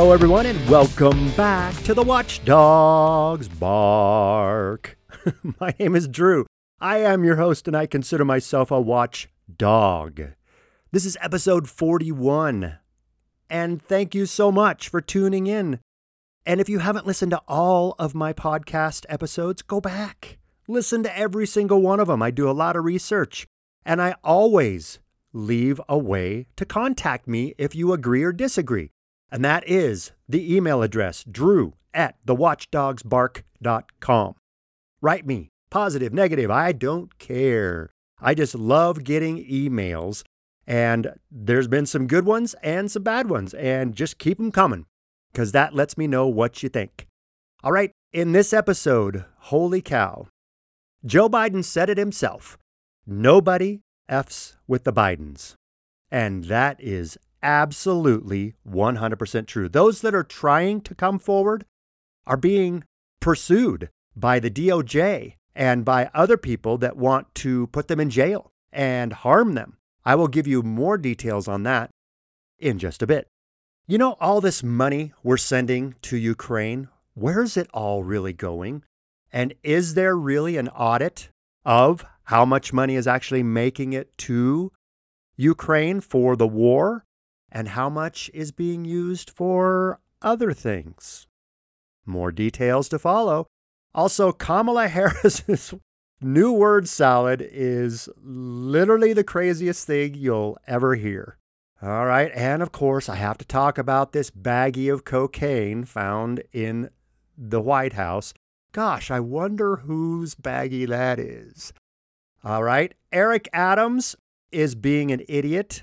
Hello, everyone, and welcome back to the Watchdogs Bark. my name is Drew. I am your host, and I consider myself a watchdog. This is episode 41. And thank you so much for tuning in. And if you haven't listened to all of my podcast episodes, go back. Listen to every single one of them. I do a lot of research, and I always leave a way to contact me if you agree or disagree. And that is the email address, drew at thewatchdogsbark.com. Write me, positive, negative, I don't care. I just love getting emails, and there's been some good ones and some bad ones, and just keep them coming because that lets me know what you think. All right, in this episode, holy cow, Joe Biden said it himself nobody F's with the Bidens. And that is absolutely 100% true. Those that are trying to come forward are being pursued by the DOJ and by other people that want to put them in jail and harm them. I will give you more details on that in just a bit. You know, all this money we're sending to Ukraine, where's it all really going? And is there really an audit of how much money is actually making it to Ukraine for the war and how much is being used for other things? More details to follow. Also, Kamala Harris's new word salad is literally the craziest thing you'll ever hear. All right, and of course, I have to talk about this baggie of cocaine found in the White House. Gosh, I wonder whose baggie that is. All right, Eric Adams is being an idiot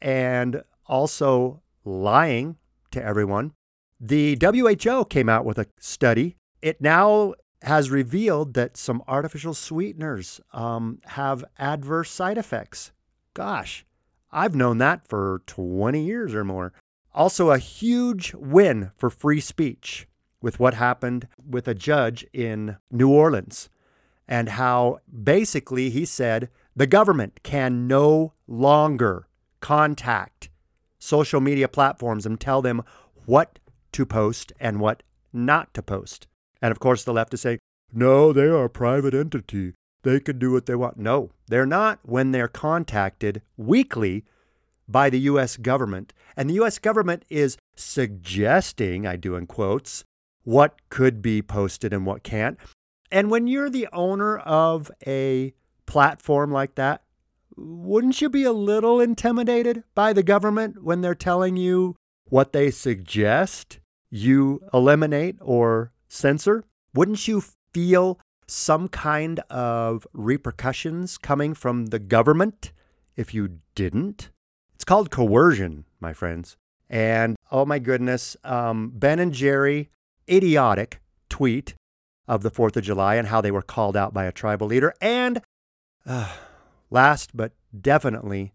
and also lying to everyone. The WHO came out with a study. It now has revealed that some artificial sweeteners um, have adverse side effects. Gosh, I've known that for 20 years or more. Also, a huge win for free speech with what happened with a judge in New Orleans and how basically he said the government can no longer contact social media platforms and tell them what to post and what not to post. And of course, the left is saying, no, they are a private entity. They can do what they want. No, they're not when they're contacted weekly by the U.S. government. And the U.S. government is suggesting, I do in quotes, what could be posted and what can't. And when you're the owner of a platform like that, wouldn't you be a little intimidated by the government when they're telling you what they suggest you eliminate or censor? Wouldn't you feel some kind of repercussions coming from the government if you didn't? It's called coercion, my friends. And oh my goodness, um, Ben and Jerry, idiotic tweet of the 4th of July and how they were called out by a tribal leader. And uh, last but definitely,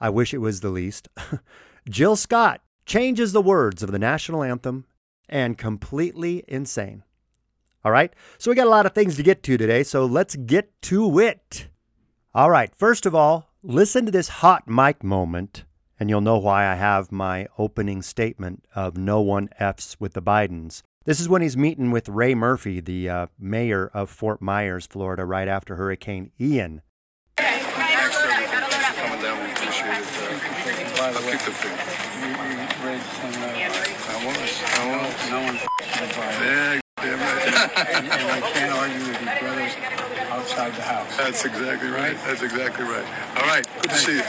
I wish it was the least, Jill Scott changes the words of the national anthem and completely insane. All right, so we got a lot of things to get to today, so let's get to it. All right, first of all, listen to this hot mic moment, and you'll know why I have my opening statement of no one F's with the Bidens. This is when he's meeting with Ray Murphy, the uh, mayor of Fort Myers, Florida, right after Hurricane Ian. Coming down, we appreciate it. The food. I was, I was. No one Yeah, damn right. and I can't argue with your brothers outside the house. That's exactly right. That's exactly right. All right, good to see you.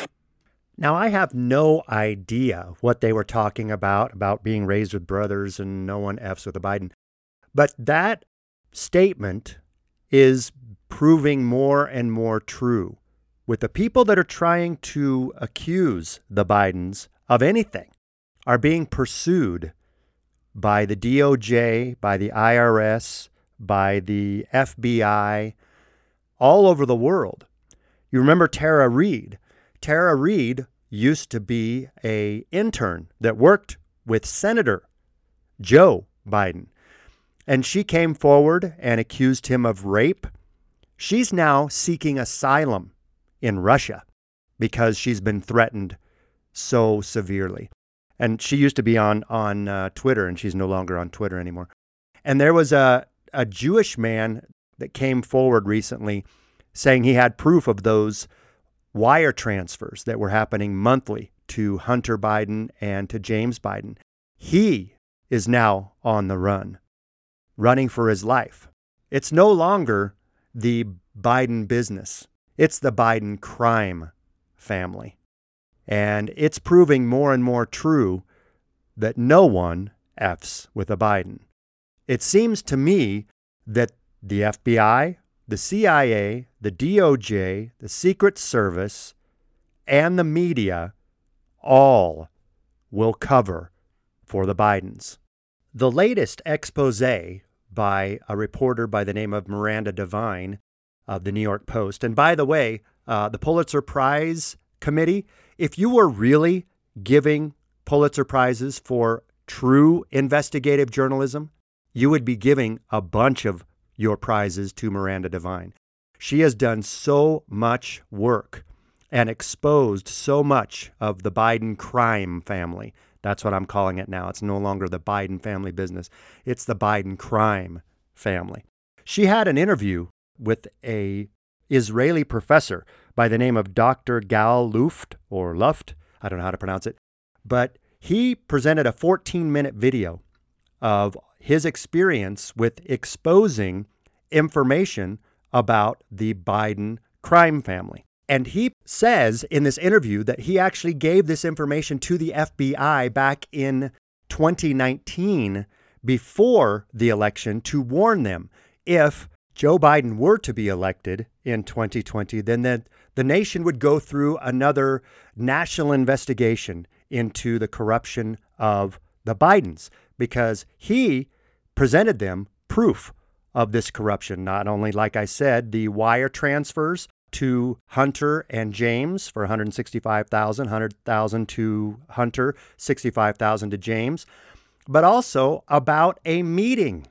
Now, I have no idea what they were talking about, about being raised with brothers and no one F's with a Biden. But that statement is proving more and more true with the people that are trying to accuse the Bidens of anything are being pursued by the DOJ, by the IRS, by the FBI, all over the world. You remember Tara Reade? Tara Reade used to be a intern that worked with Senator Joe Biden. And she came forward and accused him of rape. She's now seeking asylum in Russia because she's been threatened so severely. and she used to be on on uh, Twitter, and she's no longer on Twitter anymore. And there was a a Jewish man that came forward recently saying he had proof of those wire transfers that were happening monthly to Hunter Biden and to James Biden. He is now on the run, running for his life. It's no longer the Biden business, it's the Biden crime family. And it's proving more and more true that no one F's with a Biden. It seems to me that the FBI, the CIA, the DOJ, the Secret Service, and the media all will cover for the Bidens. The latest expose by a reporter by the name of Miranda Devine of the New York Post, and by the way, uh, the Pulitzer Prize Committee, if you were really giving Pulitzer Prizes for true investigative journalism, you would be giving a bunch of your prizes to Miranda Devine. She has done so much work and exposed so much of the Biden crime family. That's what I'm calling it now. It's no longer the Biden family business, it's the Biden crime family. She had an interview with a Israeli professor by the name of Dr. Gal Luft or Luft, I don't know how to pronounce it, but he presented a 14 minute video of his experience with exposing information about the Biden crime family. And he says in this interview that he actually gave this information to the FBI back in 2019 before the election to warn them if Joe Biden were to be elected in 2020, then the, the nation would go through another national investigation into the corruption of the Bidens because he presented them proof of this corruption. Not only, like I said, the wire transfers to Hunter and James for 165,000, 100,000 to Hunter, 65,000 to James, but also about a meeting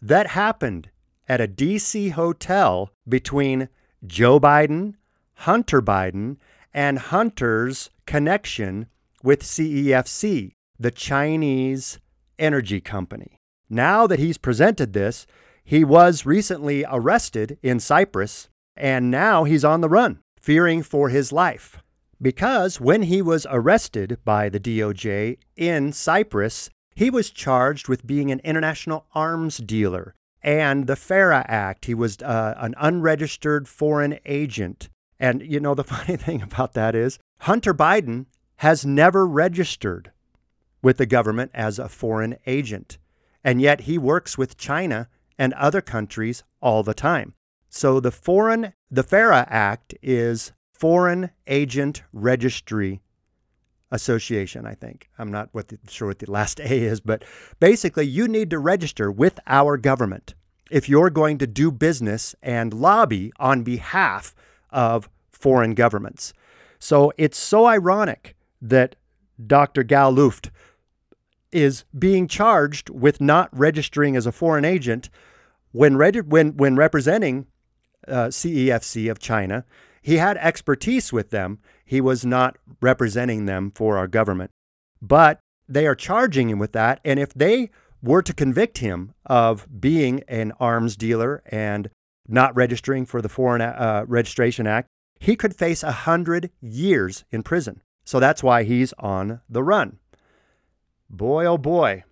that happened at a DC hotel between Joe Biden, Hunter Biden, and Hunter's connection with CEFC, the Chinese energy company. Now that he's presented this, he was recently arrested in Cyprus and now he's on the run, fearing for his life. Because when he was arrested by the DOJ in Cyprus, he was charged with being an international arms dealer and the FARA Act. He was uh, an unregistered foreign agent. And you know, the funny thing about that is Hunter Biden has never registered with the government as a foreign agent. And yet he works with China and other countries all the time. So the foreign the FARA Act is Foreign Agent Registry Association, I think. I'm not what the, sure what the last A is, but basically you need to register with our government if you're going to do business and lobby on behalf of foreign governments. So it's so ironic that Dr. Gal Luft is being charged with not registering as a foreign agent when, when, when representing uh, CEFC of China. He had expertise with them. He was not representing them for our government. But they are charging him with that. And if they were to convict him of being an arms dealer and not registering for the Foreign uh, Registration Act, he could face a hundred years in prison. So that's why he's on the run. Boy, oh boy,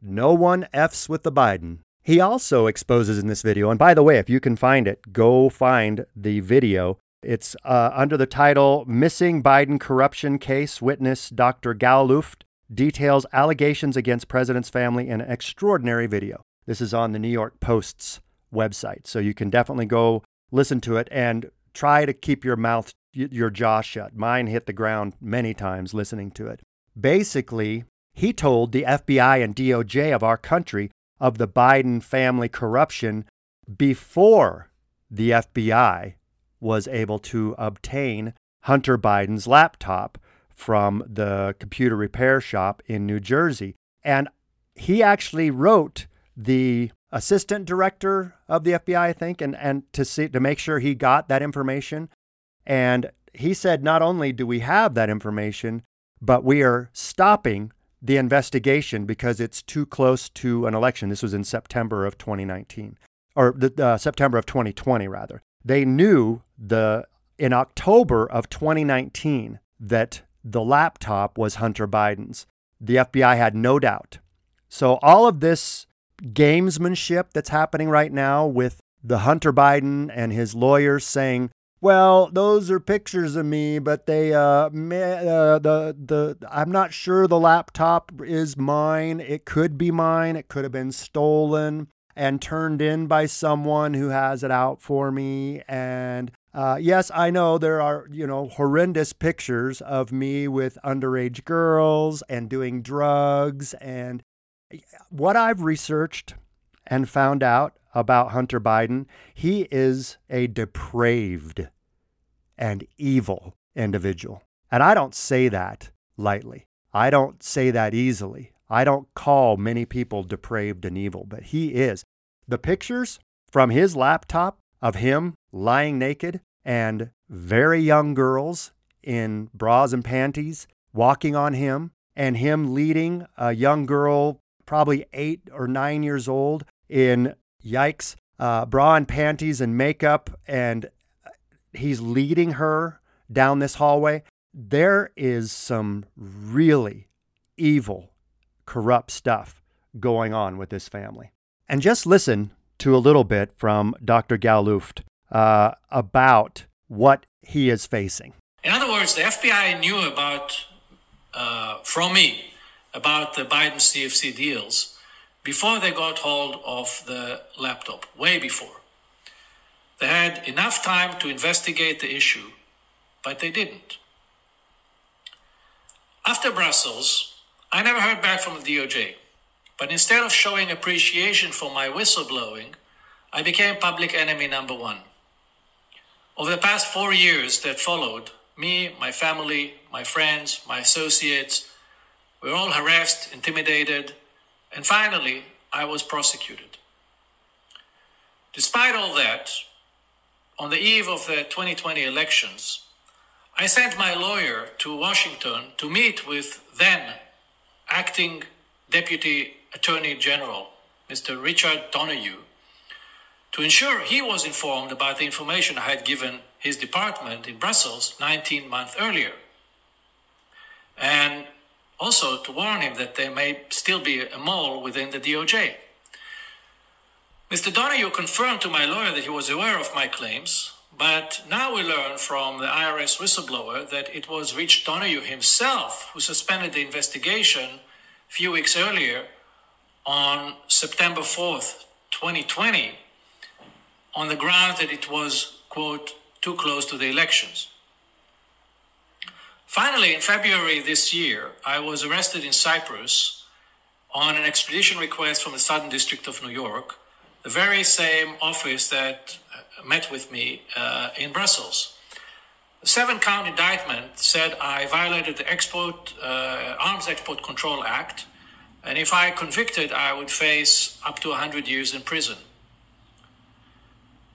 no one F's with the Biden. He also exposes in this video, and by the way, if you can find it, go find the video. It's uh, under the title Missing Biden Corruption Case Witness Dr. Gal Luft details allegations against president's family in an extraordinary video. This is on the New York Post's website, so you can definitely go listen to it and try to keep your mouth, your jaw shut. Mine hit the ground many times listening to it. Basically, he told the FBI and DOJ of our country of the Biden family corruption before the FBI was able to obtain Hunter Biden's laptop from the computer repair shop in New Jersey. And he actually wrote the assistant director of the FBI, I think, and, and to see to make sure he got that information. And he said, not only do we have that information, but we are stopping the investigation because it's too close to an election. This was in September of 2019, or the, uh, September of 2020, rather. They knew the in October of 2019 that the laptop was Hunter Biden's. The FBI had no doubt. So all of this gamesmanship that's happening right now with the Hunter Biden and his lawyers saying, well, those are pictures of me, but they uh, uh the the I'm not sure the laptop is mine. It could be mine. It could have been stolen and turned in by someone who has it out for me. And uh, yes, I know there are you know horrendous pictures of me with underage girls and doing drugs and what I've researched and found out about Hunter Biden, he is a depraved and evil individual. And I don't say that lightly. I don't say that easily. I don't call many people depraved and evil, but he is. The pictures from his laptop of him lying naked and very young girls in bras and panties walking on him, and him leading a young girl, probably eight or nine years old, in yikes, uh, bra and panties and makeup, and he's leading her down this hallway. There is some really evil, corrupt stuff going on with this family. And just listen to a little bit from Dr. Gal uh, about what he is facing. In other words, the FBI knew about, uh, from me, about the Biden CEFC deals before they got hold of the laptop, way before. They had enough time to investigate the issue, but they didn't. After Brussels, I never heard back from the DOJ, but instead of showing appreciation for my whistleblowing, I became public enemy number one. Over the past four years that followed, me, my family, my friends, my associates, we were all harassed, intimidated, and finally, I was prosecuted. Despite all that, on the eve of the 2020 elections, I sent my lawyer to Washington to meet with then acting Deputy Attorney General, Mr. Richard Donoghue, to ensure he was informed about the information I had given his department in Brussels 19 months earlier. And also to warn him that there may still be a mole within the DOJ. Mr. Donoghue confirmed to my lawyer that he was aware of my claims, but now we learn from the IRS whistleblower that it was Rich Donoghue himself who suspended the investigation a few weeks earlier on September 4th, 2020, on the grounds that it was, quote, too close to the elections. Finally, in February this year, I was arrested in Cyprus on an extradition request from the Southern District of New York, the very same office that met with me uh, in Brussels. The seven count indictment said I violated the Export uh, Arms Export Control Act, and if I convicted, I would face up to 100 years in prison.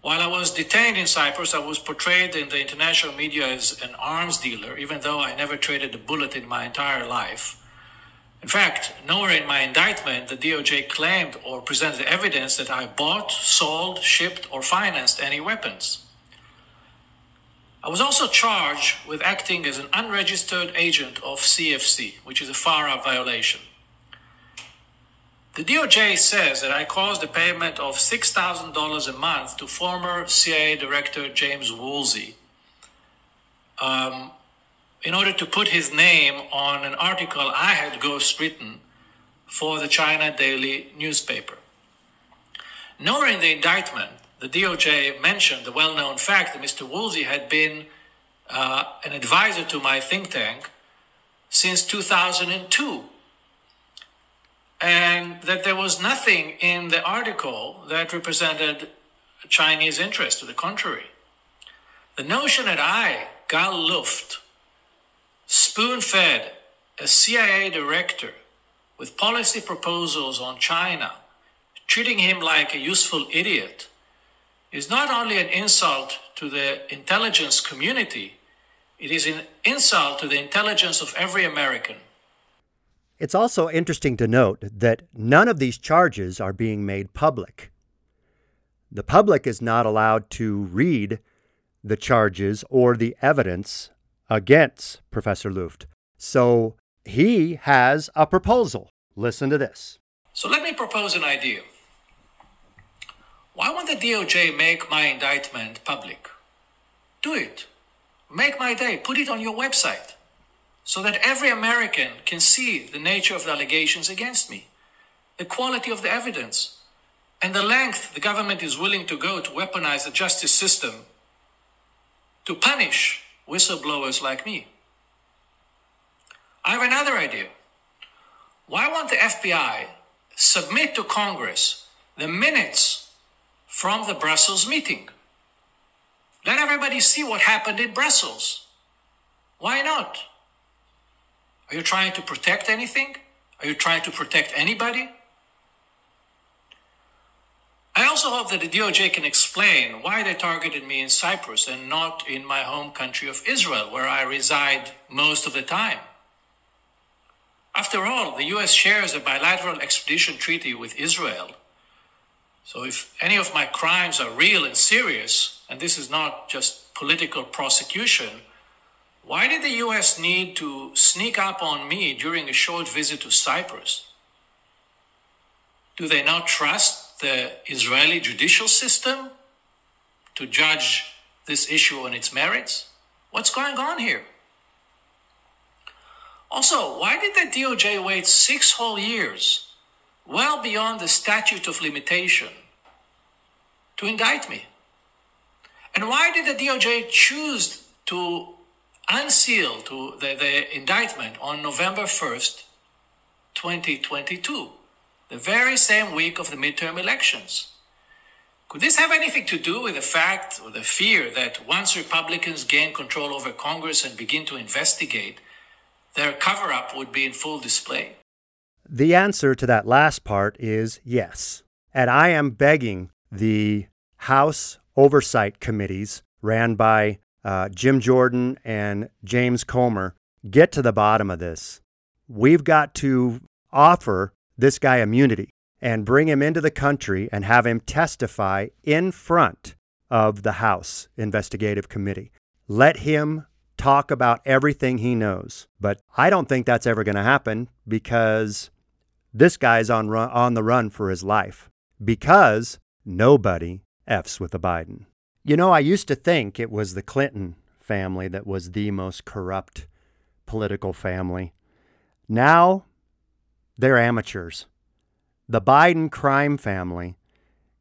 While I was detained in Cyprus, I was portrayed in the international media as an arms dealer, even though I never traded a bullet in my entire life. In fact, nowhere in my indictment the DOJ claimed or presented evidence that I bought, sold, shipped, or financed any weapons. I was also charged with acting as an unregistered agent of CEFC, which is a FARA violation. The DOJ says that I caused the payment of $6,000 a month to former CIA Director James Woolsey um, in order to put his name on an article I had ghostwritten for the China Daily newspaper. Nowhere in the indictment, the DOJ mentioned the well known fact that Mr. Woolsey had been uh, an advisor to my think tank since 2002 and that there was nothing in the article that represented Chinese interest. To the contrary, the notion that I, Gal Luft, spoon fed a CIA director with policy proposals on China, treating him like a useful idiot, is not only an insult to the intelligence community, it is an insult to the intelligence of every American. It's also interesting to note that none of these charges are being made public. The public is not allowed to read the charges or the evidence against Professor Luft. So he has a proposal. Listen to this. So let me propose an idea. Why won't the DOJ make my indictment public? Do it. Make my day. Put it on your website so that every American can see the nature of the allegations against me, the quality of the evidence, and the length the government is willing to go to weaponize the justice system to punish whistleblowers like me. I have another idea. Why won't the FBI submit to Congress the minutes from the Brussels meeting? Let everybody see what happened in Brussels. Why not? Are you trying to protect anything? Are you trying to protect anybody? I also hope that the DOJ can explain why they targeted me in Cyprus and not in my home country of Israel, where I reside most of the time. After all, the US shares a bilateral extradition treaty with Israel. So if any of my crimes are real and serious, and this is not just political prosecution, why did the US need to sneak up on me during a short visit to Cyprus? Do they not trust the Israeli judicial system to judge this issue on its merits? What's going on here? Also, why did the DOJ wait six whole years, well beyond the statute of limitation, to indict me? And why did the DOJ choose to unseal to the, the indictment on November 1st, 2022, the very same week of the midterm elections? Could this have anything to do with the fact or the fear that once Republicans gain control over Congress and begin to investigate, their cover up would be in full display? The answer to that last part is yes. And I am begging the House oversight committees ran by uh, Jim Jordan and James Comer get to the bottom of this. We've got to offer this guy immunity and bring him into the country and have him testify in front of the House Investigative Committee. Let him talk about everything he knows. But I don't think that's ever going to happen because this guy's on run, on the run for his life because nobody f's with the Biden. You know, I used to think it was the Clinton family that was the most corrupt political family. Now they're amateurs. The Biden crime family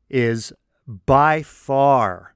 is by far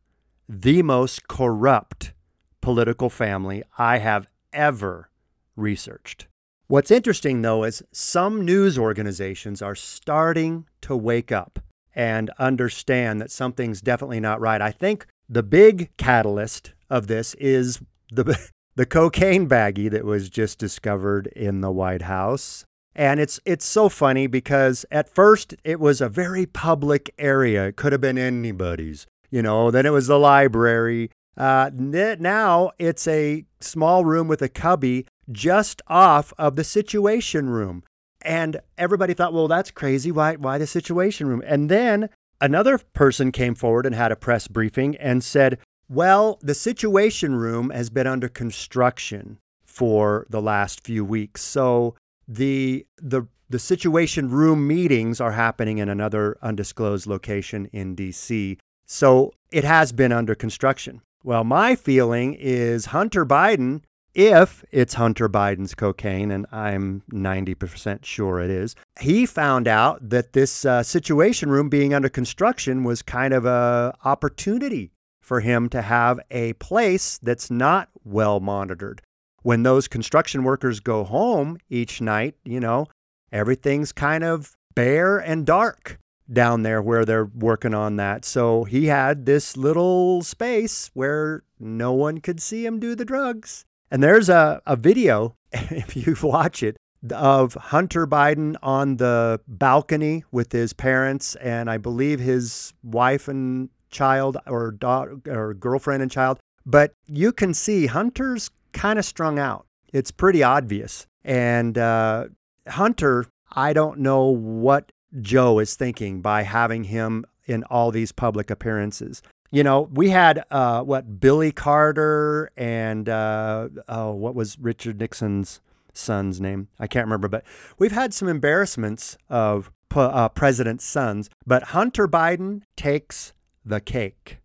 the most corrupt political family I have ever researched. What's interesting, though, is some news organizations are starting to wake up and understand that something's definitely not right. I think the big catalyst of this is the, the cocaine baggie that was just discovered in the White House. And it's it's so funny because at first it was a very public area. It could have been anybody's, you know. Then it was the library. Uh, now it's a small room with a cubby just off of the Situation Room. And everybody thought, well, that's crazy. Why, why the Situation Room? And then another person came forward and had a press briefing and said, well, the Situation Room has been under construction for the last few weeks. So the, the, the Situation Room meetings are happening in another undisclosed location in DC. So it has been under construction. Well, my feeling is Hunter Biden, if it's Hunter Biden's cocaine, and I'm 90% sure it is, he found out that this uh, situation room being under construction was kind of a opportunity for him to have a place that's not well monitored. When those construction workers go home each night, you know, everything's kind of bare and dark down there where they're working on that. So he had this little space where no one could see him do the drugs. And there's a, a video, if you watch it, of Hunter Biden on the balcony with his parents and I believe his wife and child or daughter or girlfriend and child. But you can see Hunter's kind of strung out. It's pretty obvious. And uh, Hunter, I don't know what Joe is thinking by having him in all these public appearances. You know, we had uh, what Billy Carter and uh, oh, what was Richard Nixon's son's name? I can't remember, but we've had some embarrassments of uh, president's sons. But Hunter Biden takes the cake.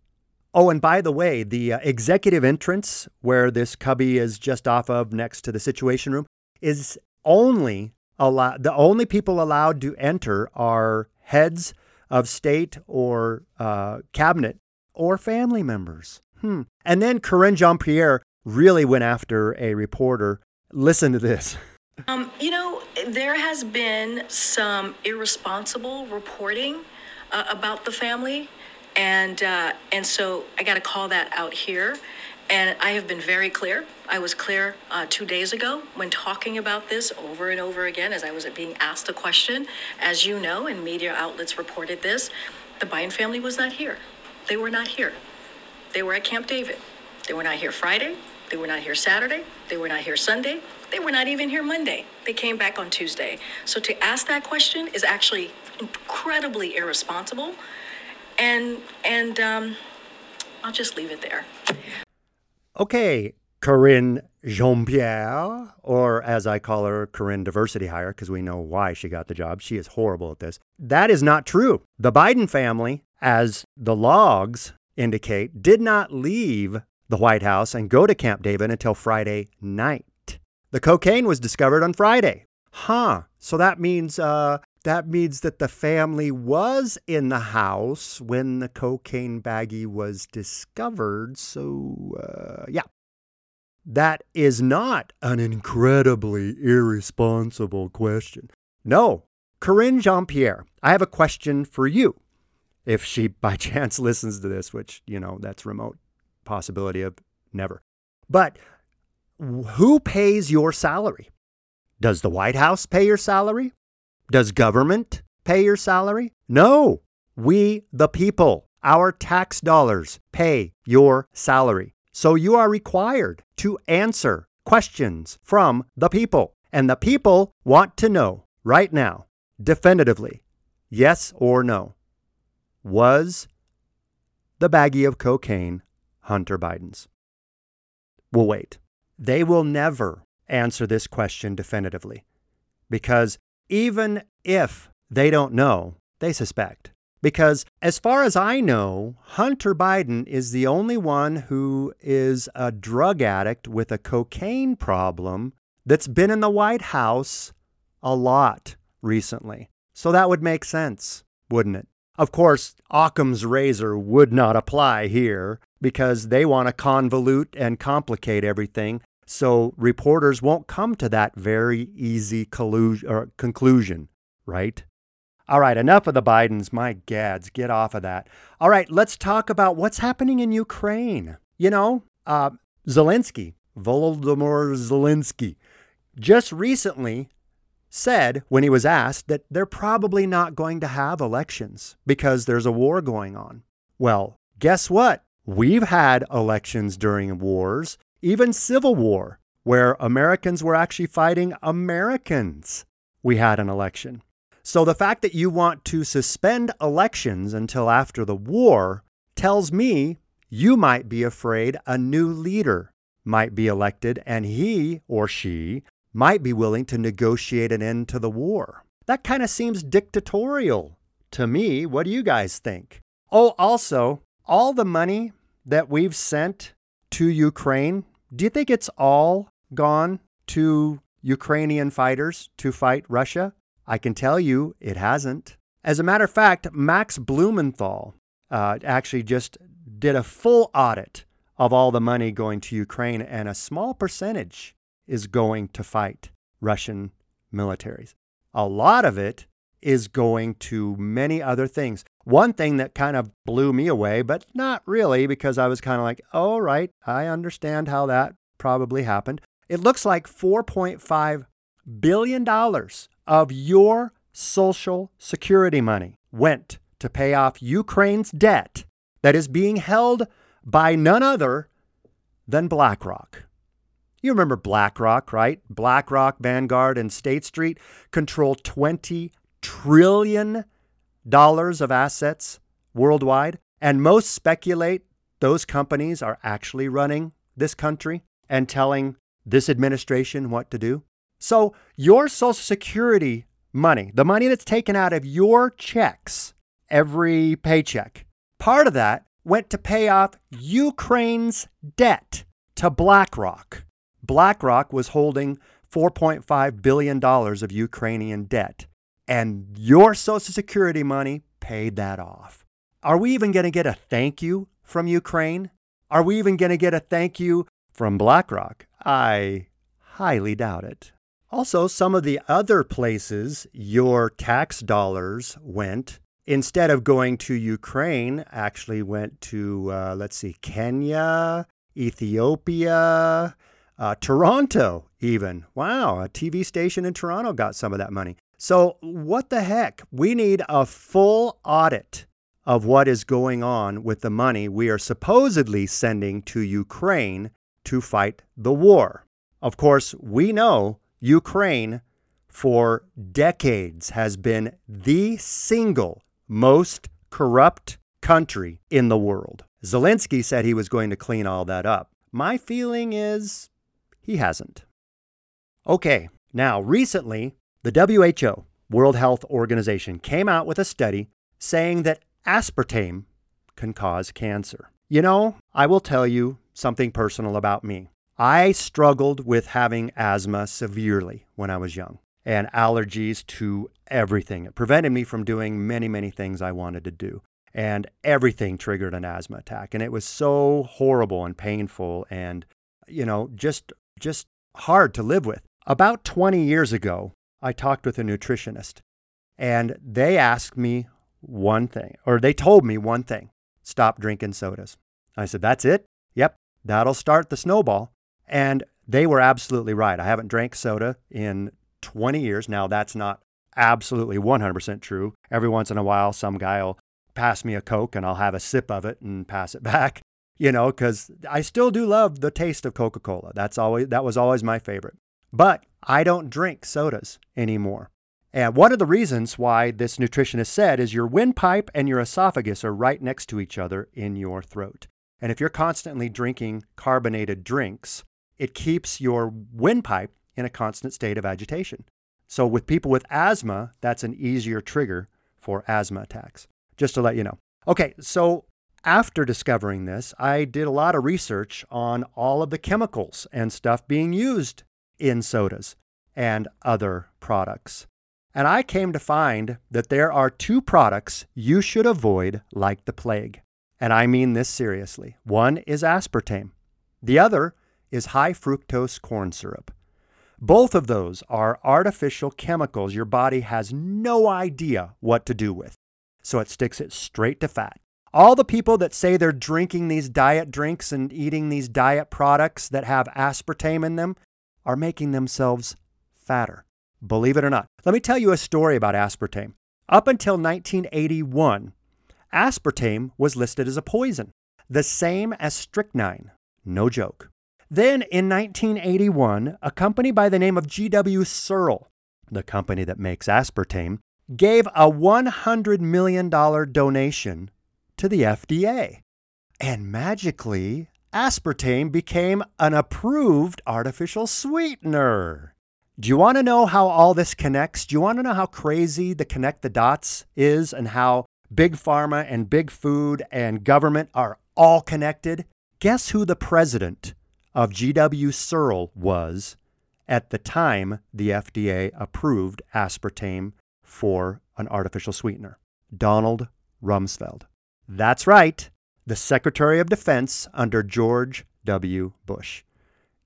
Oh, and by the way, the uh, executive entrance where this cubby is just off of next to the Situation Room is only allowed. The only people allowed to enter are heads of state or uh, cabinet or family members. Hmm. And then Karine Jean Pierre really went after a reporter. Listen to this. Um, you know, there has been some irresponsible reporting uh, about the family, and uh, and so I got to call that out here. And I have been very clear. I was clear uh, two days ago when talking about this over and over again as I was being asked a question. As you know, and media outlets reported this, the Biden family was not here. They were not here. They were at Camp David. They were not here Friday. They were not here Saturday. They were not here Sunday. They were not even here Monday. They came back on Tuesday. So to ask that question is actually incredibly irresponsible. And and um, I'll just leave it there. Okay, Karine Jean Pierre, or as I call her, Karine Diversity Hire, because we know why she got the job. She is horrible at this. That is not true. The Biden family, as the logs indicate, did not leave the White House and go to Camp David until Friday night. The cocaine was discovered on Friday. Huh. So that means uh, that means that the family was in the house when the cocaine baggie was discovered. So, uh, yeah. That is not an incredibly irresponsible question. No. Karine Jean Pierre, I have a question for you. If she by chance listens to this, which, you know, that's remote possibility of never. But who pays your salary? Does the White House pay your salary? Does government pay your salary? No. We, the people, our tax dollars pay your salary. So you are required to answer questions from the people. And the people want to know right now, definitively, yes or no. Was the baggie of cocaine Hunter Biden's? We'll wait. They will never answer this question definitively because even if they don't know, they suspect. Because as far as I know, Hunter Biden is the only one who is a drug addict with a cocaine problem that's been in the White House a lot recently. So that would make sense, wouldn't it? Of course, Occam's razor would not apply here because they want to convolute and complicate everything so reporters won't come to that very easy conclusion, right? All right, enough of the Bidens. My gads, get off of that. All right, let's talk about what's happening in Ukraine. You know, uh, Zelensky, Volodymyr Zelensky, just recently said when he was asked that they're probably not going to have elections because there's a war going on. Well, guess what? We've had elections during wars even civil war, where Americans were actually fighting Americans, we had an election. So the fact that you want to suspend elections until after the war tells me you might be afraid a new leader might be elected and he or she might be willing to negotiate an end to the war. That kind of seems dictatorial to me. What do you guys think? Oh, also, all the money that we've sent to Ukraine do you think it's all gone to Ukrainian fighters to fight Russia? I can tell you it hasn't. As a matter of fact, Max Blumenthal uh, actually just did a full audit of all the money going to Ukraine, and a small percentage is going to fight Russian militaries. A lot of it is going to many other things. One thing that kind of blew me away, but not really, because I was kind of like, oh, right, I understand how that probably happened. It looks like $4.5 billion of your social security money went to pay off Ukraine's debt that is being held by none other than BlackRock. You remember BlackRock, right? BlackRock, Vanguard, and State Street control $20 trillion of assets worldwide. And most speculate those companies are actually running this country and telling this administration what to do. So, your Social Security money, the money that's taken out of your checks every paycheck, part of that went to pay off Ukraine's debt to BlackRock. BlackRock was holding $4.5 billion of Ukrainian debt, and your Social Security money paid that off. Are we even going to get a thank you from Ukraine? Are we even going to get a thank you from BlackRock? I highly doubt it. Also, some of the other places your tax dollars went, instead of going to Ukraine, actually went to, uh, let's see, Kenya, Ethiopia, uh, Toronto, even. Wow, a TV station in Toronto got some of that money. So, what the heck? We need a full audit of what is going on with the money we are supposedly sending to Ukraine to fight the war. Of course, we know Ukraine for decades has been the single most corrupt country in the world. Zelensky said he was going to clean all that up. My feeling is he hasn't. Okay, now recently, the WHO, World Health Organization, came out with a study saying that aspartame can cause cancer. You know, I will tell you something personal about me. I struggled with having asthma severely when I was young and allergies to everything. It prevented me from doing many, many things I wanted to do. And everything triggered an asthma attack. And it was so horrible and painful and, you know, just just hard to live with. About 20 years ago, I talked with a nutritionist and they asked me one thing, or they told me one thing stop drinking sodas. I said, That's it? Yep, that'll start the snowball. And they were absolutely right. I haven't drank soda in 20 years. Now, that's not absolutely 100% true. Every once in a while, some guy will pass me a Coke and I'll have a sip of it and pass it back you know, because I still do love the taste of Coca Cola. That's always that was always my favorite. But I don't drink sodas anymore. And one of the reasons why this nutritionist said is your windpipe and your esophagus are right next to each other in your throat. And if you're constantly drinking carbonated drinks, it keeps your windpipe in a constant state of agitation. So, with people with asthma, that's an easier trigger for asthma attacks, just to let you know. Okay, so after discovering this, I did a lot of research on all of the chemicals and stuff being used in sodas and other products. And I came to find that there are two products you should avoid like the plague. And I mean this seriously. One is aspartame, the other is high fructose corn syrup. Both of those are artificial chemicals your body has no idea what to do with. So it sticks it straight to fat. All the people that say they're drinking these diet drinks and eating these diet products that have aspartame in them are making themselves fatter. Believe it or not. Let me tell you a story about aspartame. Up until 1981, aspartame was listed as a poison, the same as strychnine. No joke. Then in 1981, a company by the name of GW Searle, the company that makes aspartame, gave a $100 million donation to the FDA. And magically, aspartame became an approved artificial sweetener. Do you want to know how all this connects? Do you want to know how crazy the connect the dots is and how big pharma and big food and government are all connected? Guess who the president of GW Searle was at the time the FDA approved aspartame for an artificial sweetener? Donald Rumsfeld. That's right, the Secretary of Defense under George W. Bush.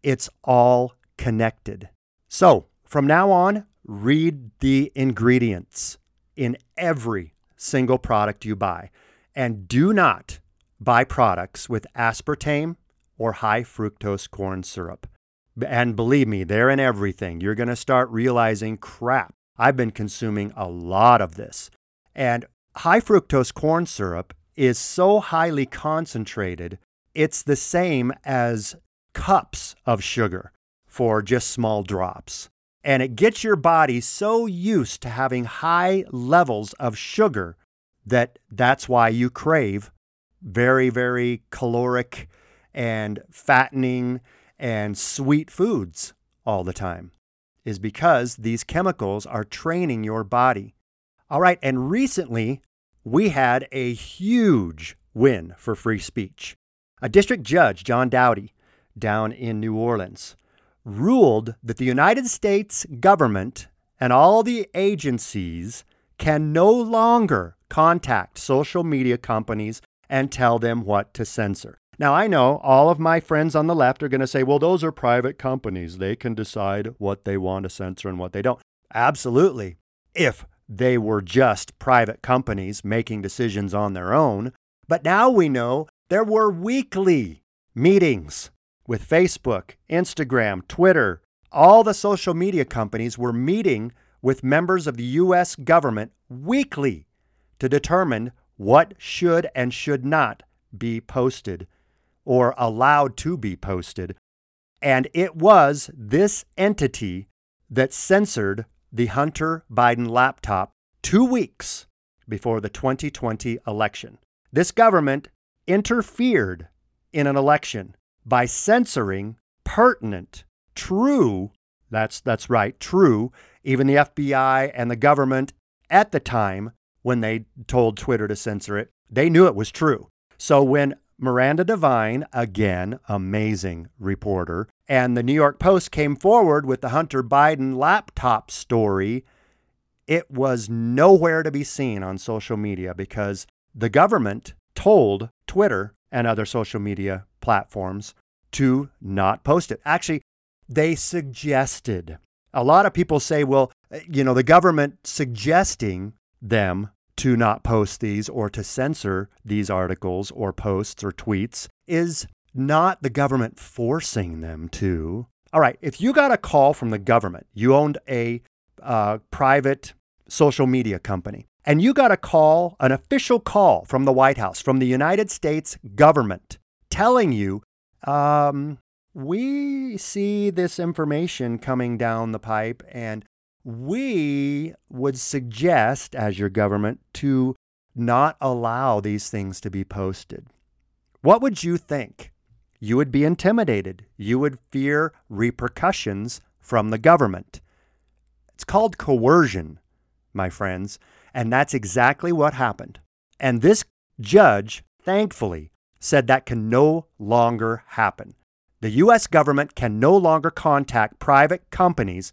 It's all connected. So, from now on, read the ingredients in every single product you buy. And do not buy products with aspartame or high fructose corn syrup. And believe me, they're in everything. You're going to start realizing crap. I've been consuming a lot of this. And high fructose corn syrup is so highly concentrated, it's the same as cups of sugar. for just small drops. And it gets your body so used to having high levels of sugar that that's why you crave very, very caloric and fattening and sweet foods all the time, is because these chemicals are training your body. All right, and recently we had a huge win for free speech. A district judge, John Doughty, down in New Orleans, ruled that the United States government and all the agencies can no longer contact social media companies and tell them what to censor. Now, I know all of my friends on the left are going to say, well, those are private companies. They can decide what they want to censor and what they don't. Absolutely. If they were just private companies making decisions on their own. But now we know there were weekly meetings with Facebook, Instagram, Twitter, all the social media companies were meeting with members of the US government weekly to determine what should and should not be posted or allowed to be posted. And it was this entity that censored the Hunter Biden laptop two weeks before the 2020 election. This government interfered in an election by censoring pertinent, true, that's, that's right, true, even the FBI and the government at the time when they told Twitter to censor it, they knew it was true. So when Miranda Devine, again, amazing reporter, and the New York Post came forward with the Hunter Biden laptop story, it was nowhere to be seen on social media because the government told Twitter and other social media platforms to not post it. Actually, they suggested. A lot of people say, well, eh, you know, the government suggesting them to not post these or to censor these articles or posts or tweets is not the government forcing them to. All right, if you got a call from the government, you owned a uh, private social media company, and you got a call, an official call from the White House, from the United States government, telling you, um, we see this information coming down the pipe, and we would suggest, as your government, to not allow these things to be posted. What would you think? You would be intimidated. You would fear repercussions from the government. It's called coercion, my friends, and that's exactly what happened. And this judge, thankfully, said that can no longer happen. The U.S. government can no longer contact private companies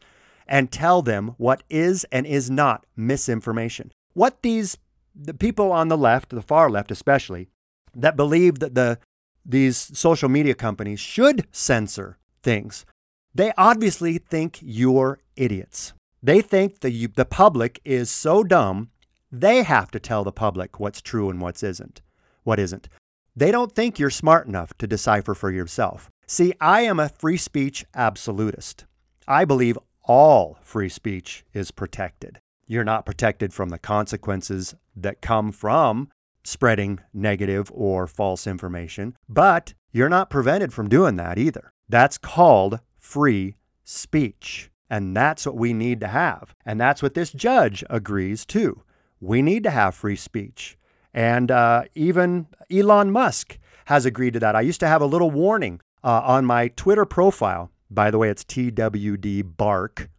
and tell them what is and is not misinformation. What these the people on the left, the far left especially, that believe that the these social media companies should censor things, they obviously think you're idiots. They think the the public is so dumb, they have to tell the public what's true and what's isn't, what isn't. They don't think you're smart enough to decipher for yourself. See, I am a free speech absolutist. I believe all free speech is protected. You're not protected from the consequences that come from spreading negative or false information, but you're not prevented from doing that either. That's called free speech. And that's what we need to have. And that's what this judge agrees to. We need to have free speech. And uh, even Elon Musk has agreed to that. I used to have a little warning uh, on my Twitter profile by the way, it's TWD Bark.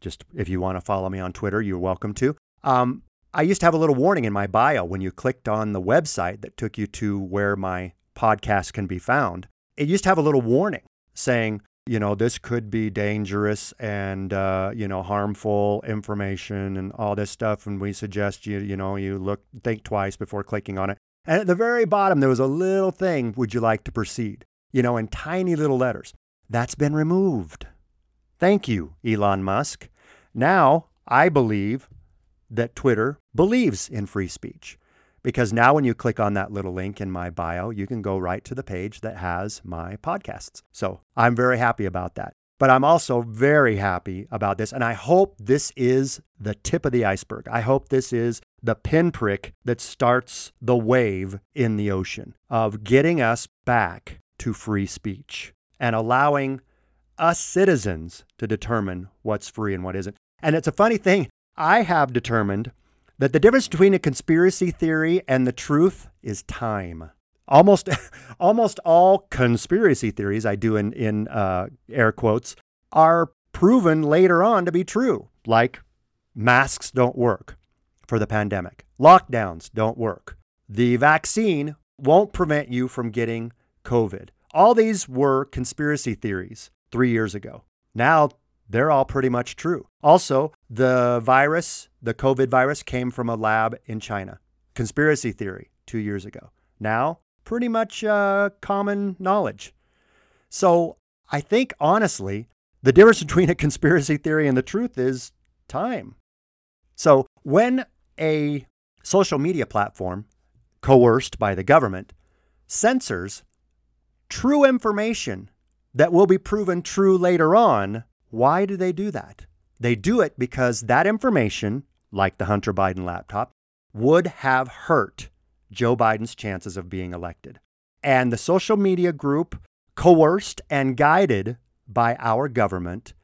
Just if you want to follow me on Twitter, you're welcome to. Um, I used to have a little warning in my bio when you clicked on the website that took you to where my podcast can be found. It used to have a little warning saying, you know, this could be dangerous and, uh, you know, harmful information and all this stuff. And we suggest you, you know, you look, think twice before clicking on it. And at the very bottom, there was a little thing, would you like to proceed? You know, in tiny little letters. That's been removed. Thank you, Elon Musk. Now, I believe that Twitter believes in free speech because now when you click on that little link in my bio, you can go right to the page that has my podcasts. So I'm very happy about that. But I'm also very happy about this. And I hope this is the tip of the iceberg. I hope this is the pinprick that starts the wave in the ocean of getting us back to free speech and allowing us citizens to determine what's free and what isn't. And it's a funny thing. I have determined that the difference between a conspiracy theory and the truth is time. Almost, almost all conspiracy theories I do in in uh, air quotes are proven later on to be true, like masks don't work for the pandemic, lockdowns don't work, the vaccine won't prevent you from getting COVID. All these were conspiracy theories three years ago. Now they're all pretty much true. Also, the virus, the COVID virus, came from a lab in China. Conspiracy theory two years ago. Now, pretty much uh, common knowledge. So I think, honestly, the difference between a conspiracy theory and the truth is time. So when a social media platform coerced by the government, censors true information that will be proven true later on. Why do they do that? They do it because that information, like the Hunter Biden laptop, would have hurt Joe Biden's chances of being elected. And the social media group, coerced and guided by our government,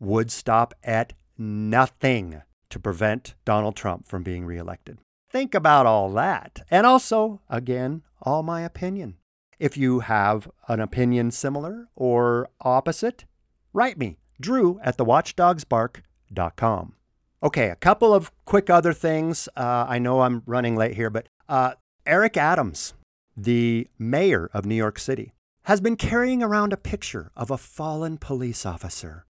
would stop at nothing to prevent Donald Trump from being reelected. Think about all that. And also, again, all my opinion. If you have an opinion similar or opposite, write me, drew at thewatchdogsbark.com. Okay, a couple of quick other things. Uh, I know I'm running late here, but uh, Eric Adams, the mayor of New York City, has been carrying around a picture of a fallen police officer.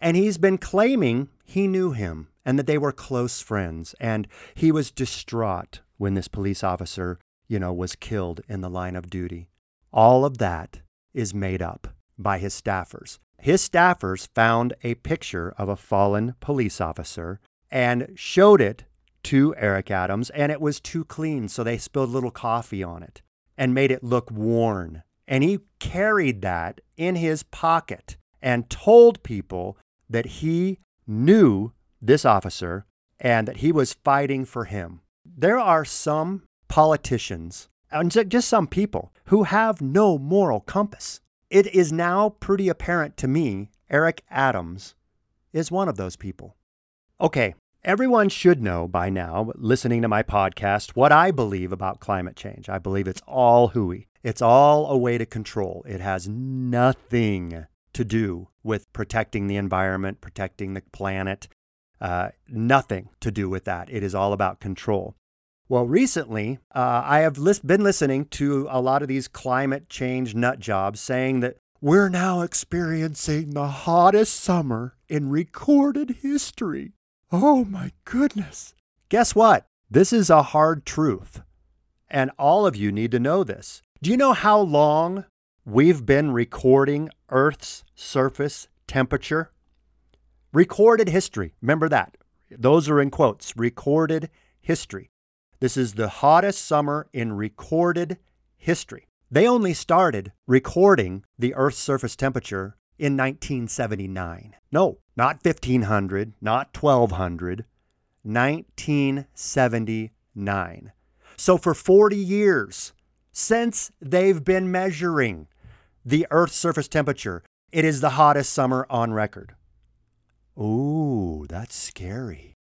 And he's been claiming he knew him and that they were close friends. And he was distraught when this police officer, you know, was killed in the line of duty. All of that is made up by his staffers. His staffers found a picture of a fallen police officer and showed it to Eric Adams, and it was too clean, so they spilled a little coffee on it and made it look worn. And he carried that in his pocket and told people that he knew this officer and that he was fighting for him. There are some politicians, and just some people, who have no moral compass. It is now pretty apparent to me Eric Adams is one of those people. Okay, everyone should know by now, listening to my podcast, what I believe about climate change. I believe it's all hooey. It's all a way to control. It has nothing to do with protecting the environment, protecting the planet, uh, nothing to do with that. It is all about control. Well, recently, uh, I have lis- been listening to a lot of these climate change nut jobs saying that we're now experiencing the hottest summer in recorded history. Oh my goodness. Guess what? This is a hard truth. And all of you need to know this. Do you know how long we've been recording Earth's surface temperature? Recorded history. Remember that. Those are in quotes. Recorded history. This is the hottest summer in recorded history. They only started recording the Earth's surface temperature in 1979. No, not 1500, not 1200, 1979. So for 40 years, since they've been measuring the Earth's surface temperature, it is the hottest summer on record. Ooh, that's scary.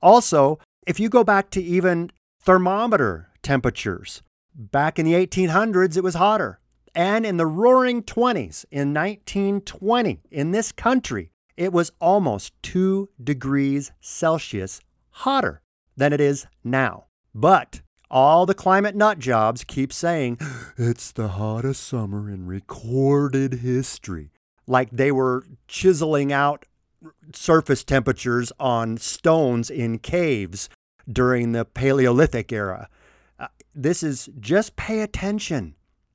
Also, if you go back to even thermometer temperatures, back in the 1800s, it was hotter. And in the roaring 20s, in 1920, in this country, it was almost two degrees Celsius hotter than it is now. But all the climate nut jobs keep saying it's the hottest summer in recorded history. Like they were chiseling out surface temperatures on stones in caves during the Paleolithic era. Uh, this is just pay attention,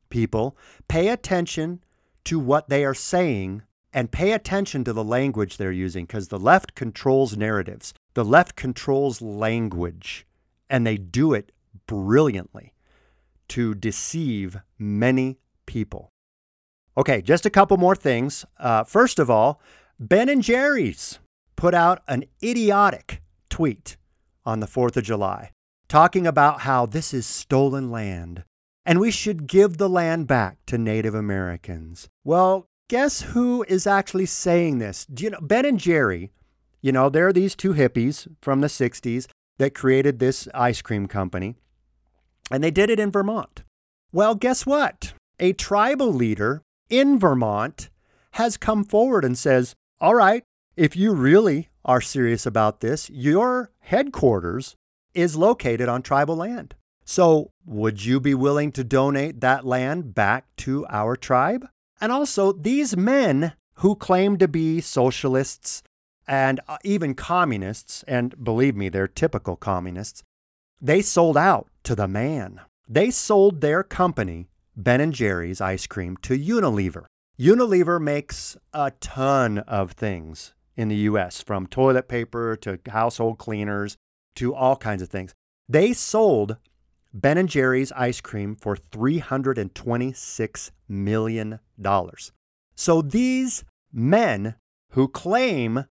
people. Pay attention to what they are saying and pay attention to the language they're using because the left controls narratives. The left controls language and they do it brilliantly to deceive many people. Okay, just a couple more things. Uh, first of all, Ben and Jerry's put out an idiotic tweet on the 4th of July talking about how this is stolen land and we should give the land back to Native Americans. Well, guess who is actually saying this? Do you know Ben and Jerry? You know, there are these two hippies from the 60s that created this ice cream company, and they did it in Vermont. Well, guess what? A tribal leader in Vermont has come forward and says, All right, if you really are serious about this, your headquarters is located on tribal land. So, would you be willing to donate that land back to our tribe? And also, these men who claim to be socialists and uh, even communists, and believe me, they're typical communists, they sold out to the man. They sold their company, Ben and Jerry's ice cream, to Unilever. Unilever makes a ton of things in the US, from toilet paper to household cleaners to all kinds of things. They sold Ben and Jerry's ice cream for $326 million. So these men who claim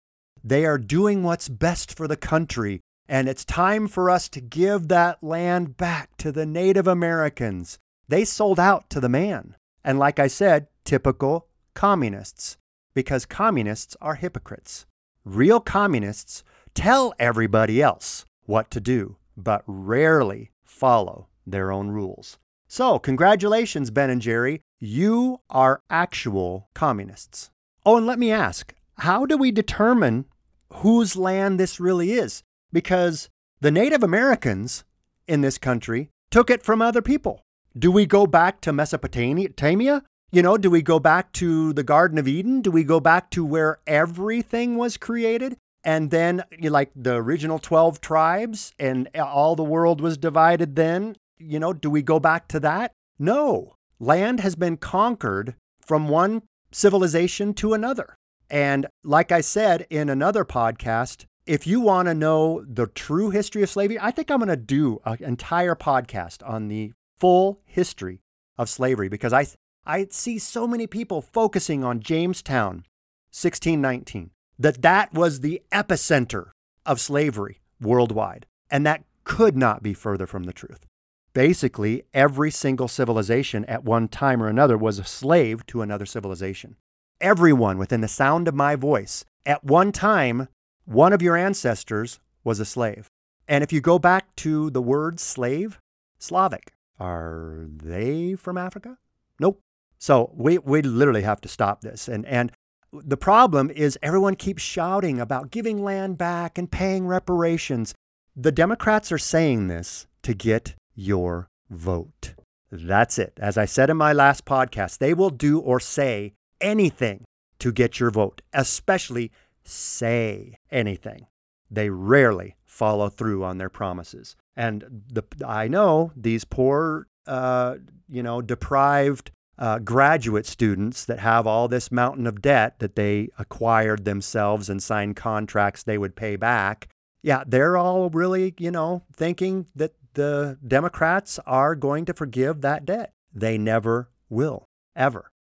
they are doing what's best for the country and it's time for us to give that land back to the Native Americans. They sold out to the man. And like I said, typical communists, because communists are hypocrites. Real communists tell everybody else what to do, but rarely follow their own rules. So, congratulations, Ben and Jerry. You are actual communists. Oh, and let me ask how do we determine whose land this really is? Because the Native Americans in this country took it from other people. Do we go back to Mesopotamia? You know, do we go back to the Garden of Eden? Do we go back to where everything was created? And then, you like the original 12 tribes, and all the world was divided then? You know, do we go back to that? No. Land has been conquered from one civilization to another. And like I said in another podcast, if you want to know the true history of slavery, I think I'm going to do an entire podcast on the full history of slavery because I, I see so many people focusing on Jamestown, 1619, that that was the epicenter of slavery worldwide. And that could not be further from the truth. Basically, every single civilization at one time or another was a slave to another civilization everyone within the sound of my voice, at one time, one of your ancestors was a slave. And if you go back to the word slave, Slavic, are they from Africa? Nope. So we, we literally have to stop this. And, and the problem is everyone keeps shouting about giving land back and paying reparations. The Democrats are saying this to get your vote. That's it. As I said in my last podcast, they will do or say anything to get your vote, especially say anything. They rarely follow through on their promises. And the, I know these poor, uh, you know, deprived uh, graduate students that have all this mountain of debt that they acquired themselves and signed contracts they would pay back. Yeah, they're all really, you know, thinking that the Democrats are going to forgive that debt. They never will, ever.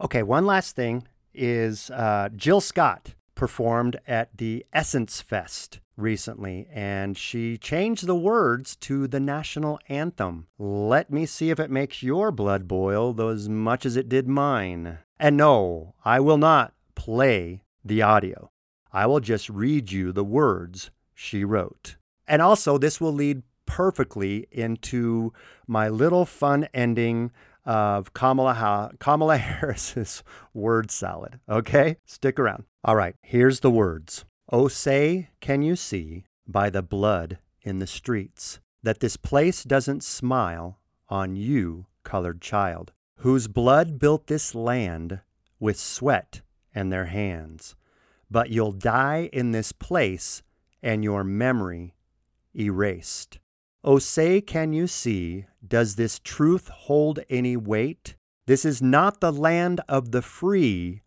Okay, one last thing is uh, Jill Scott performed at the Essence Fest recently, and she changed the words to the national anthem. Let me see if it makes your blood boil as much as it did mine. And no, I will not play the audio. I will just read you the words she wrote. And also, this will lead perfectly into my little fun ending of Kamala, ha- Kamala Harris's word salad. Okay, stick around. All right, here's the words. Oh, say, can you see by the blood in the streets that this place doesn't smile on you, colored child, whose blood built this land with sweat and their hands? But you'll die in this place and your memory erased. Oh, say, can you see, does this truth hold any weight? This is not the land of the free,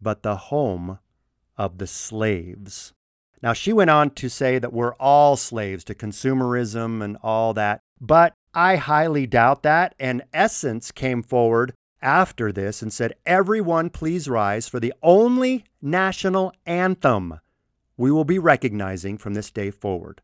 but the home of the slaves. Now, she went on to say that we're all slaves to consumerism and all that, but I highly doubt that. And Essence came forward after this and said, Everyone, please rise for the only national anthem we will be recognizing from this day forward.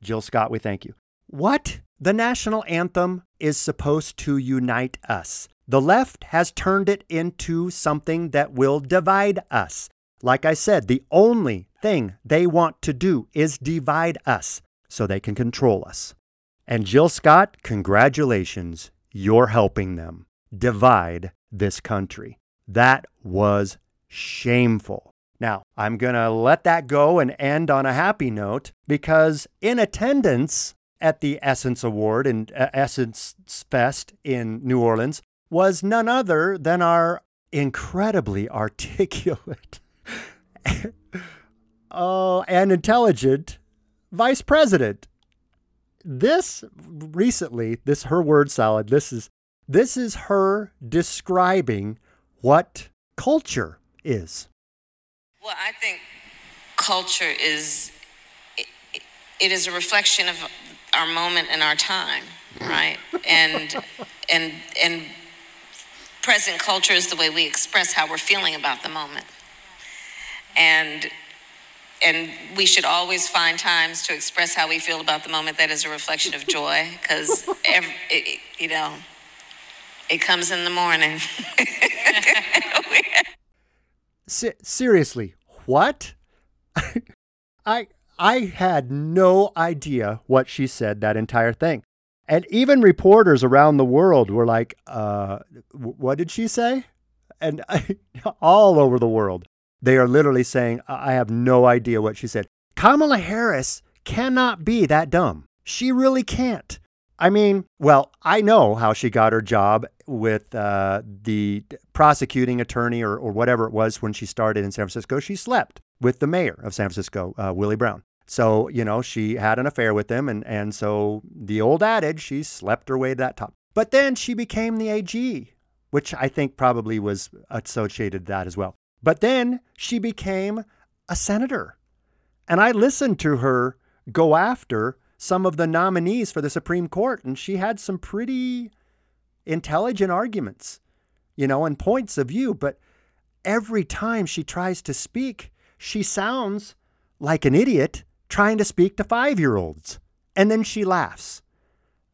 Jill Scott, we thank you. What? The national anthem is supposed to unite us. The left has turned it into something that will divide us. Like I said, the only thing they want to do is divide us so they can control us. And Jill Scott, congratulations. You're helping them divide this country. That was shameful. Now, I'm going to let that go and end on a happy note because in attendance at the Essence Award and uh, Essence Fest in New Orleans was none other than our incredibly articulate Uh, oh, and intelligent vice president. This recently, this her word salad, this is this is her describing what culture is. Well, I think culture is it, it is a reflection of our moment and our time, right? and and and present culture is the way we express how we're feeling about the moment. And and we should always find times to express how we feel about the moment that is a reflection of joy because you know it comes in the morning. Seriously what? I i had no idea what she said that entire thing. And even reporters around the world were like uh what did she say? And all over the world they are literally saying, I have no idea what she said. Kamala Harris cannot be that dumb. She really can't. I mean, well, I know how she got her job with uh, the prosecuting attorney or, or whatever it was when she started in San Francisco. She slept with the mayor of San Francisco, uh, Willie Brown. So, you know, she had an affair with him. And, and so the old adage, she slept her way to that top. But then she became the AG, which I think probably was associated that as well. But then she became a senator. And I listened to her go after some of the nominees for the Supreme Court, and she had some pretty intelligent arguments, you know, and points of view. But every time she tries to speak, she sounds like an idiot trying to speak to five year olds. And then she laughs.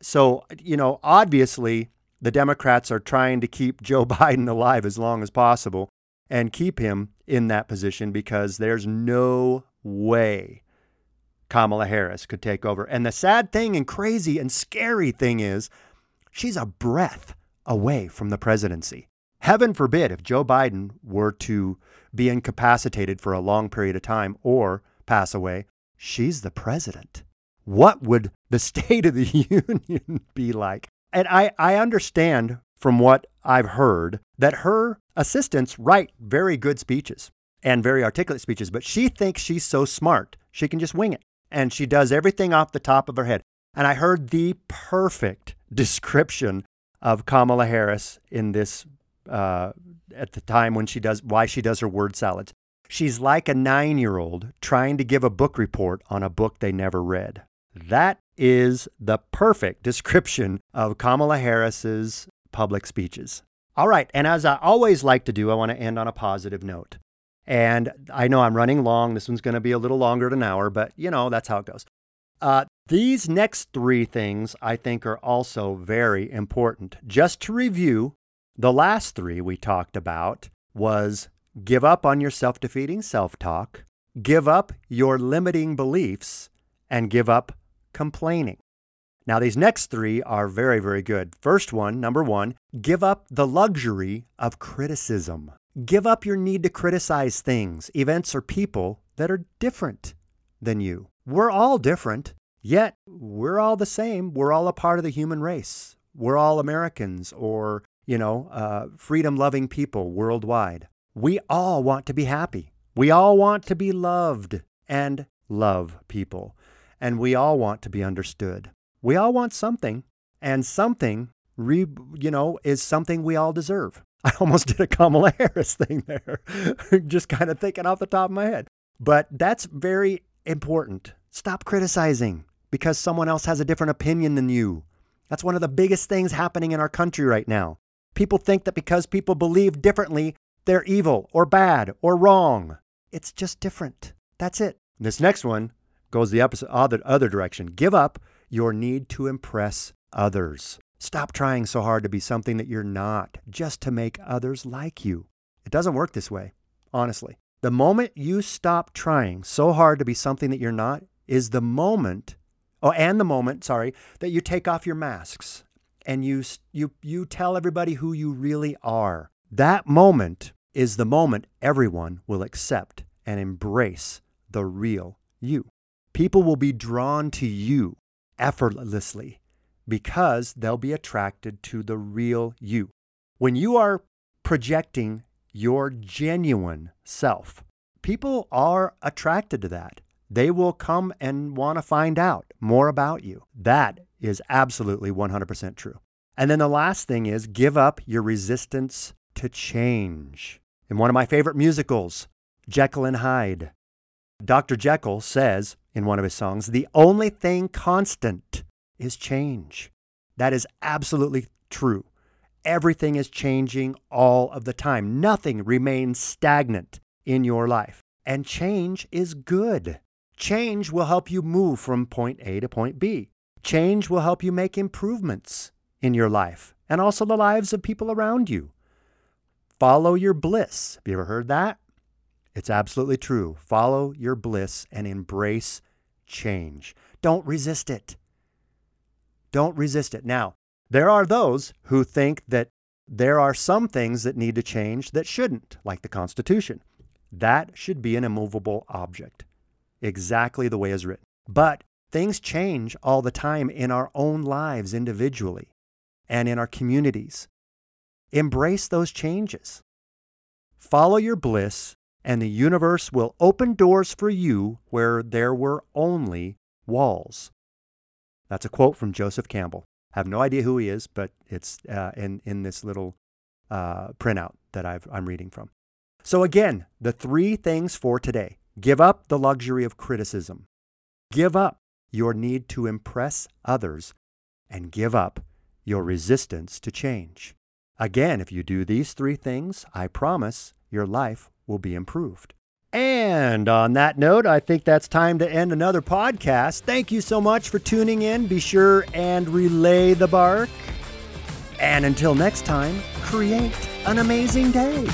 So, you know, obviously the Democrats are trying to keep Joe Biden alive as long as possible and keep him in that position because there's no way Kamala Harris could take over. And the sad thing and crazy and scary thing is she's a breath away from the presidency. Heaven forbid if Joe Biden were to be incapacitated for a long period of time or pass away, she's the president. What would the State of the Union be like? And I, I understand from what I've heard, that her assistants write very good speeches and very articulate speeches, but she thinks she's so smart, she can just wing it. And she does everything off the top of her head. And I heard the perfect description of Kamala Harris in this uh, at the time when she does why she does her word salads. She's like a nine year old trying to give a book report on a book they never read. That is the perfect description of Kamala Harris's public speeches. All right, and as I always like to do, I want to end on a positive note. And I know I'm running long. This one's going to be a little longer than an hour, but you know, that's how it goes. Uh, these next three things I think are also very important. Just to review, the last three we talked about was give up on your self defeating self talk, give up your limiting beliefs, and give up complaining. Now, these next three are very, very good. First one, number one, give up the luxury of criticism. Give up your need to criticize things, events, or people that are different than you. We're all different, yet we're all the same. We're all a part of the human race. We're all Americans or, you know, uh, freedom loving people worldwide. We all want to be happy. We all want to be loved and love people. And we all want to be understood we all want something, and something, re, you know, is something we all deserve. I almost did a Kamala Harris thing there, just kind of thinking off the top of my head. But that's very important. Stop criticizing because someone else has a different opinion than you. That's one of the biggest things happening in our country right now. People think that because people believe differently, they're evil or bad or wrong. It's just different. That's it. This next one goes the opposite, other, other direction. Give up your need to impress others. Stop trying so hard to be something that you're not just to make others like you. It doesn't work this way, honestly. The moment you stop trying so hard to be something that you're not is the moment, oh, and the moment, sorry, that you take off your masks and you, you, you tell everybody who you really are. That moment is the moment everyone will accept and embrace the real you. People will be drawn to you effortlessly because they'll be attracted to the real you. When you are projecting your genuine self, people are attracted to that. They will come and want to find out more about you. That is absolutely 100% true. And then the last thing is give up your resistance to change. In one of my favorite musicals, Jekyll and Hyde, Dr. Jekyll says in one of his songs, the only thing constant is change. That is absolutely true. Everything is changing all of the time. Nothing remains stagnant in your life. And change is good. Change will help you move from point A to point B. Change will help you make improvements in your life and also the lives of people around you. Follow your bliss. Have you ever heard that? It's absolutely true. Follow your bliss and embrace change. Don't resist it. Don't resist it. Now, there are those who think that there are some things that need to change that shouldn't, like the Constitution. That should be an immovable object, exactly the way it's written. But things change all the time in our own lives individually and in our communities. Embrace those changes. Follow your bliss, and the universe will open doors for you where there were only walls. That's a quote from Joseph Campbell. I have no idea who he is, but it's uh, in, in this little uh, printout that I've, I'm reading from. So, again, the three things for today give up the luxury of criticism, give up your need to impress others, and give up your resistance to change. Again, if you do these three things, I promise your life will be improved. And on that note, I think that's time to end another podcast. Thank you so much for tuning in. Be sure and relay the bark. And until next time, create an amazing day.